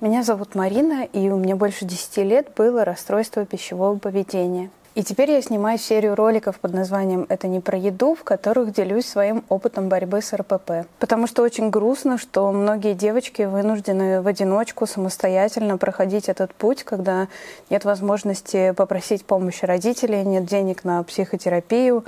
Меня зовут Марина, и у меня больше 10 лет было расстройство пищевого поведения. И теперь я снимаю серию роликов под названием «Это не про еду», в которых делюсь своим опытом борьбы с РПП. Потому что очень грустно, что многие девочки вынуждены в одиночку самостоятельно проходить этот путь, когда нет возможности попросить помощи родителей, нет денег на психотерапию,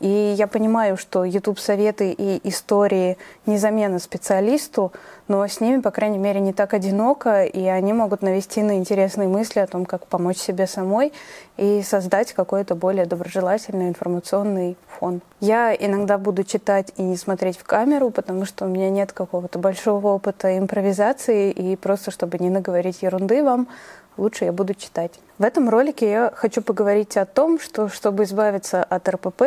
и я понимаю, что YouTube-советы и истории не замена специалисту, но с ними, по крайней мере, не так одиноко, и они могут навести на интересные мысли о том, как помочь себе самой и создать какой-то более доброжелательный информационный фон. Я иногда буду читать и не смотреть в камеру, потому что у меня нет какого-то большого опыта импровизации, и просто чтобы не наговорить ерунды вам, лучше я буду читать. В этом ролике я хочу поговорить о том, что чтобы избавиться от РПП,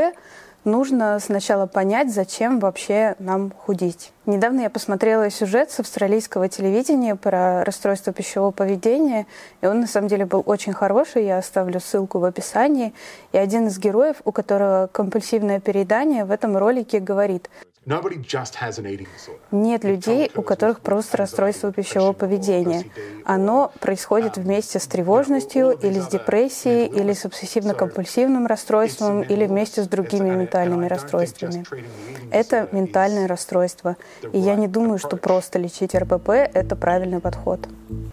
нужно сначала понять, зачем вообще нам худеть. Недавно я посмотрела сюжет с австралийского телевидения про расстройство пищевого поведения, и он на самом деле был очень хороший, я оставлю ссылку в описании. И один из героев, у которого компульсивное переедание, в этом ролике говорит, нет людей, у которых просто расстройство пищевого поведения. Оно происходит вместе с тревожностью или с депрессией, или с обсессивно-компульсивным расстройством, или вместе с другими ментальными расстройствами. Это ментальное расстройство. И я не думаю, что просто лечить РПП – это правильный подход.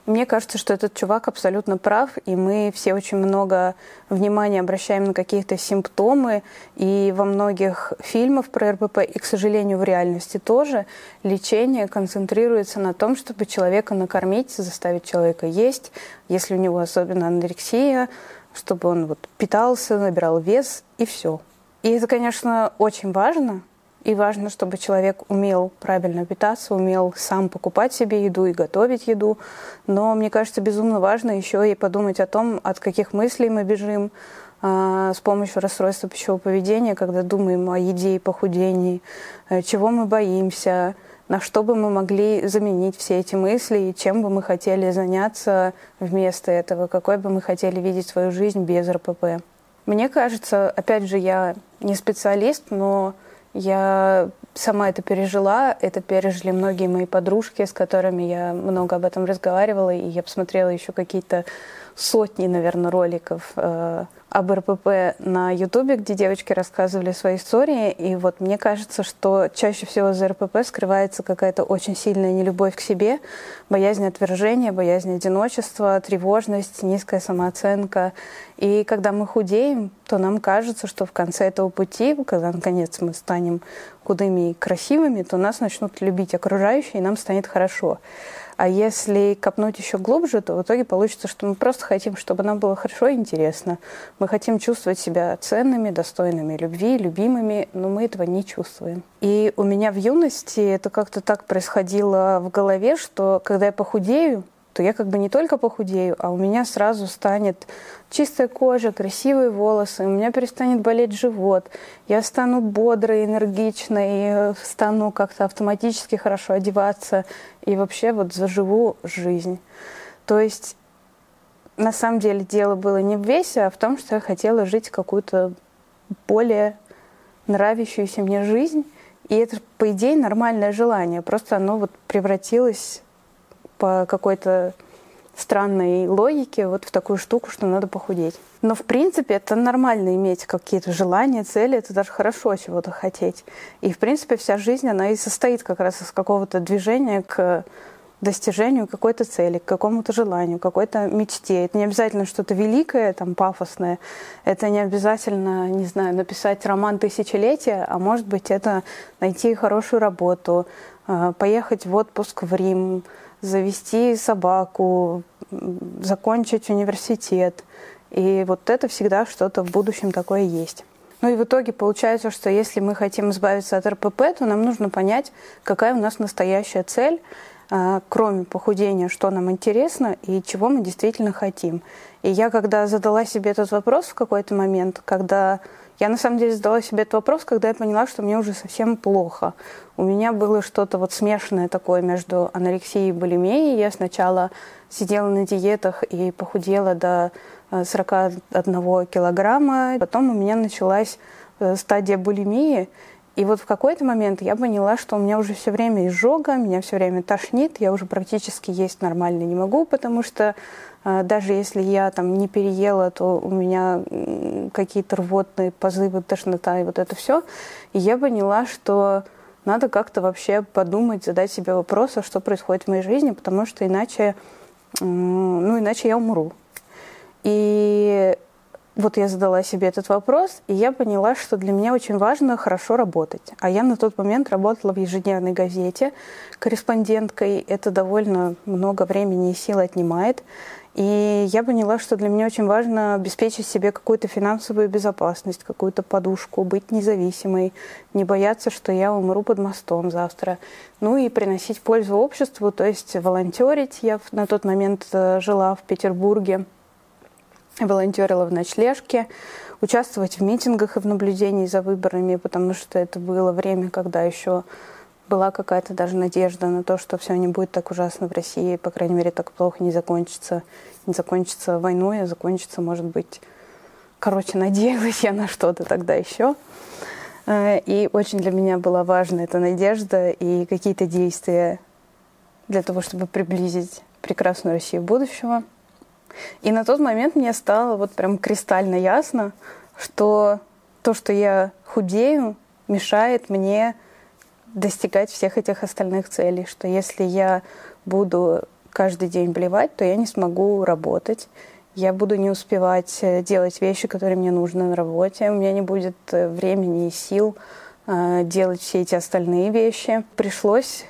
Мне кажется, что этот чувак абсолютно прав, и мы все очень много внимания обращаем на какие-то симптомы, и во многих фильмах про РПП, и, к сожалению, в реальности тоже, лечение концентрируется на том, чтобы человека накормить, заставить человека есть, если у него особенно анорексия, чтобы он вот питался, набирал вес, и все. И это, конечно, очень важно, и важно, чтобы человек умел правильно питаться, умел сам покупать себе еду и готовить еду. Но мне кажется, безумно важно еще и подумать о том, от каких мыслей мы бежим с помощью расстройства пищевого поведения, когда думаем о еде и похудении, э, чего мы боимся, на что бы мы могли заменить все эти мысли и чем бы мы хотели заняться вместо этого, какой бы мы хотели видеть свою жизнь без РПП. Мне кажется, опять же, я не специалист, но я сама это пережила, это пережили многие мои подружки, с которыми я много об этом разговаривала, и я посмотрела еще какие-то сотни, наверное, роликов э, об РПП на Ютубе, где девочки рассказывали свои истории. И вот мне кажется, что чаще всего за РПП скрывается какая-то очень сильная нелюбовь к себе, боязнь отвержения, боязнь одиночества, тревожность, низкая самооценка. И когда мы худеем, то нам кажется, что в конце этого пути, когда наконец мы станем худыми и красивыми, то нас начнут любить окружающие, и нам станет хорошо. А если копнуть еще глубже, то в итоге получится, что мы просто хотим, чтобы нам было хорошо и интересно. Мы хотим чувствовать себя ценными, достойными любви, любимыми, но мы этого не чувствуем. И у меня в юности это как-то так происходило в голове, что когда я похудею, то я как бы не только похудею, а у меня сразу станет чистая кожа, красивые волосы, у меня перестанет болеть живот, я стану бодрой, энергичной, стану как-то автоматически хорошо одеваться и вообще вот заживу жизнь. То есть на самом деле дело было не в весе, а в том, что я хотела жить какую-то более нравящуюся мне жизнь. И это, по идее, нормальное желание. Просто оно вот превратилось по какой-то странной логике вот в такую штуку, что надо похудеть. Но в принципе это нормально иметь какие-то желания, цели, это даже хорошо чего-то хотеть. И в принципе вся жизнь, она и состоит как раз из какого-то движения к достижению какой-то цели, к какому-то желанию, какой-то мечте. Это не обязательно что-то великое, там, пафосное. Это не обязательно, не знаю, написать роман тысячелетия, а может быть это найти хорошую работу, э, поехать в отпуск в Рим, завести собаку, закончить университет. И вот это всегда что-то в будущем такое есть. Ну и в итоге получается, что если мы хотим избавиться от РПП, то нам нужно понять, какая у нас настоящая цель, а, кроме похудения, что нам интересно и чего мы действительно хотим. И я, когда задала себе этот вопрос в какой-то момент, когда я на самом деле задала себе этот вопрос, когда я поняла, что мне уже совсем плохо. У меня было что-то вот смешанное такое между анорексией и булимией. Я сначала сидела на диетах и похудела до 41 э, килограмма. Потом у меня началась э, стадия булимии, И вот в какой-то момент я поняла, что у меня уже все время изжога, меня все время тошнит, я уже практически есть нормально не могу, потому что э, даже если я там не переела, то у меня какие-то рвотные позывы, тошнота и вот это все. И я поняла, что надо как-то вообще подумать, задать себе вопрос, а что происходит в моей жизни, потому что иначе, ну, иначе я умру. И вот я задала себе этот вопрос, и я поняла, что для меня очень важно хорошо работать. А я на тот момент работала в ежедневной газете корреспонденткой. Это довольно много времени и сил отнимает. И я поняла, что для меня очень важно обеспечить себе какую-то финансовую безопасность, какую-то подушку, быть независимой, не бояться, что я умру под мостом завтра. Ну и приносить пользу обществу, то есть волонтерить. Я на тот момент э, жила в Петербурге волонтерила в ночлежке, участвовать в митингах и в наблюдении за выборами, потому что это было время, когда еще была какая-то даже надежда на то, что все не будет так ужасно в России, по крайней мере, так плохо не закончится, не закончится войной, а закончится, может быть, короче, надеялась я на что-то тогда еще. Э, и очень для меня была важна эта надежда и какие-то действия для того, чтобы приблизить прекрасную Россию будущего – и на тот момент мне стало вот прям кристально ясно, что то, что я худею, мешает мне достигать всех этих остальных целей, что если я буду каждый день блевать, то я не смогу работать, я буду не успевать э, делать вещи, которые мне нужны на работе, у меня не будет э, времени и сил э, делать все эти остальные вещи. Пришлось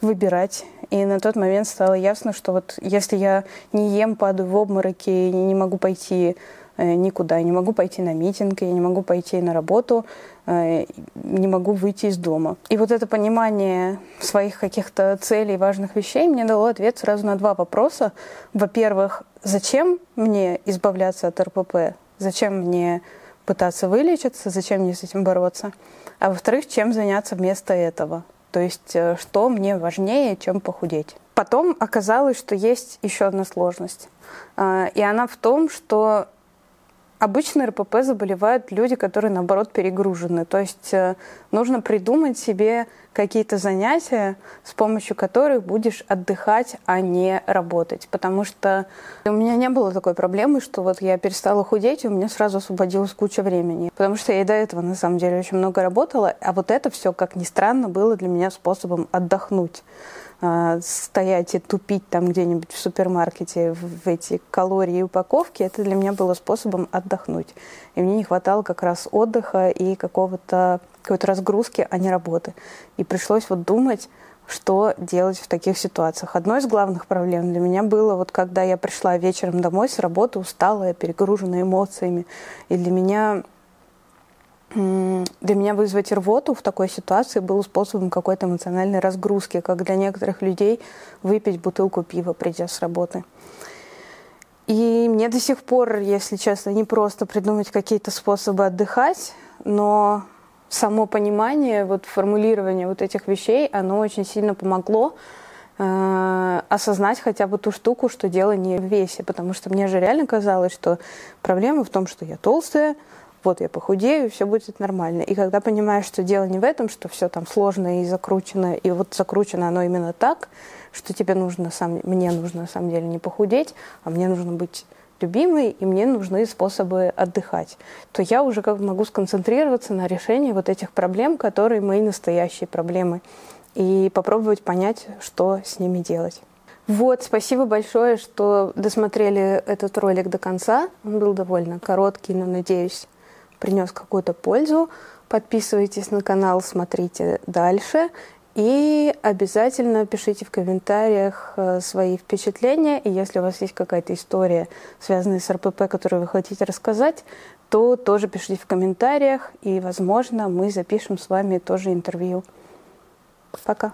выбирать. И на тот момент стало ясно, что вот если я не ем, падаю в обмороки, не могу пойти э, никуда, не могу пойти на митинг, я не могу пойти на работу, э, не могу выйти из дома. И вот это понимание своих каких-то целей, важных вещей мне дало ответ сразу на два вопроса. Во-первых, зачем мне избавляться от РПП? Зачем мне пытаться вылечиться? Зачем мне с этим бороться? А во-вторых, чем заняться вместо этого? То есть э, что мне важнее, чем похудеть. Потом оказалось, что есть еще одна сложность. А, и она в том, что обычно РПП заболевают люди, которые, наоборот, перегружены. То есть э, нужно придумать себе какие-то занятия, с помощью которых будешь отдыхать, а не работать. Потому что у меня не было такой проблемы, что вот я перестала худеть, и у меня сразу освободилась куча времени. Потому что я и до этого, на самом деле, очень много работала, а вот это все, как ни странно, было для меня способом отдохнуть. А, стоять и тупить там где-нибудь в супермаркете в эти калории и упаковки, это для меня было способом отдохнуть. И мне не хватало как раз отдыха и какого-то какой-то разгрузки, а не работы. И пришлось вот думать, что делать в таких ситуациях. Одной из главных проблем для меня было, вот когда я пришла вечером домой с работы, усталая, перегруженная эмоциями. И для меня для меня вызвать рвоту в такой ситуации был способом какой-то эмоциональной разгрузки, как для некоторых людей выпить бутылку пива, придя с работы. И мне до сих пор, если честно, не просто придумать какие-то способы отдыхать, но само понимание, вот формулирование вот этих вещей, оно очень сильно помогло э, осознать хотя бы ту штуку, что дело не в весе, потому что мне же реально казалось, что проблема в том, что я толстая, вот я похудею, все будет нормально. И когда понимаешь, что дело не в этом, что все там сложно и закручено, и вот закручено оно именно так, что тебе нужно, сам, мне нужно на самом деле не похудеть, а мне нужно быть любимой, и мне нужны способы отдыхать, то я уже как могу сконцентрироваться на решении вот этих проблем, которые мои настоящие проблемы, и попробовать понять, что с ними делать. Вот, спасибо большое, что досмотрели этот ролик до конца. Он был довольно короткий, но, надеюсь, принес какую-то пользу. Подписывайтесь на канал, смотрите дальше. И обязательно пишите в комментариях э, свои впечатления. И если у вас есть какая-то история, связанная с РПП, которую вы хотите рассказать, то тоже пишите в комментариях. И, возможно, мы запишем с вами тоже интервью. Пока.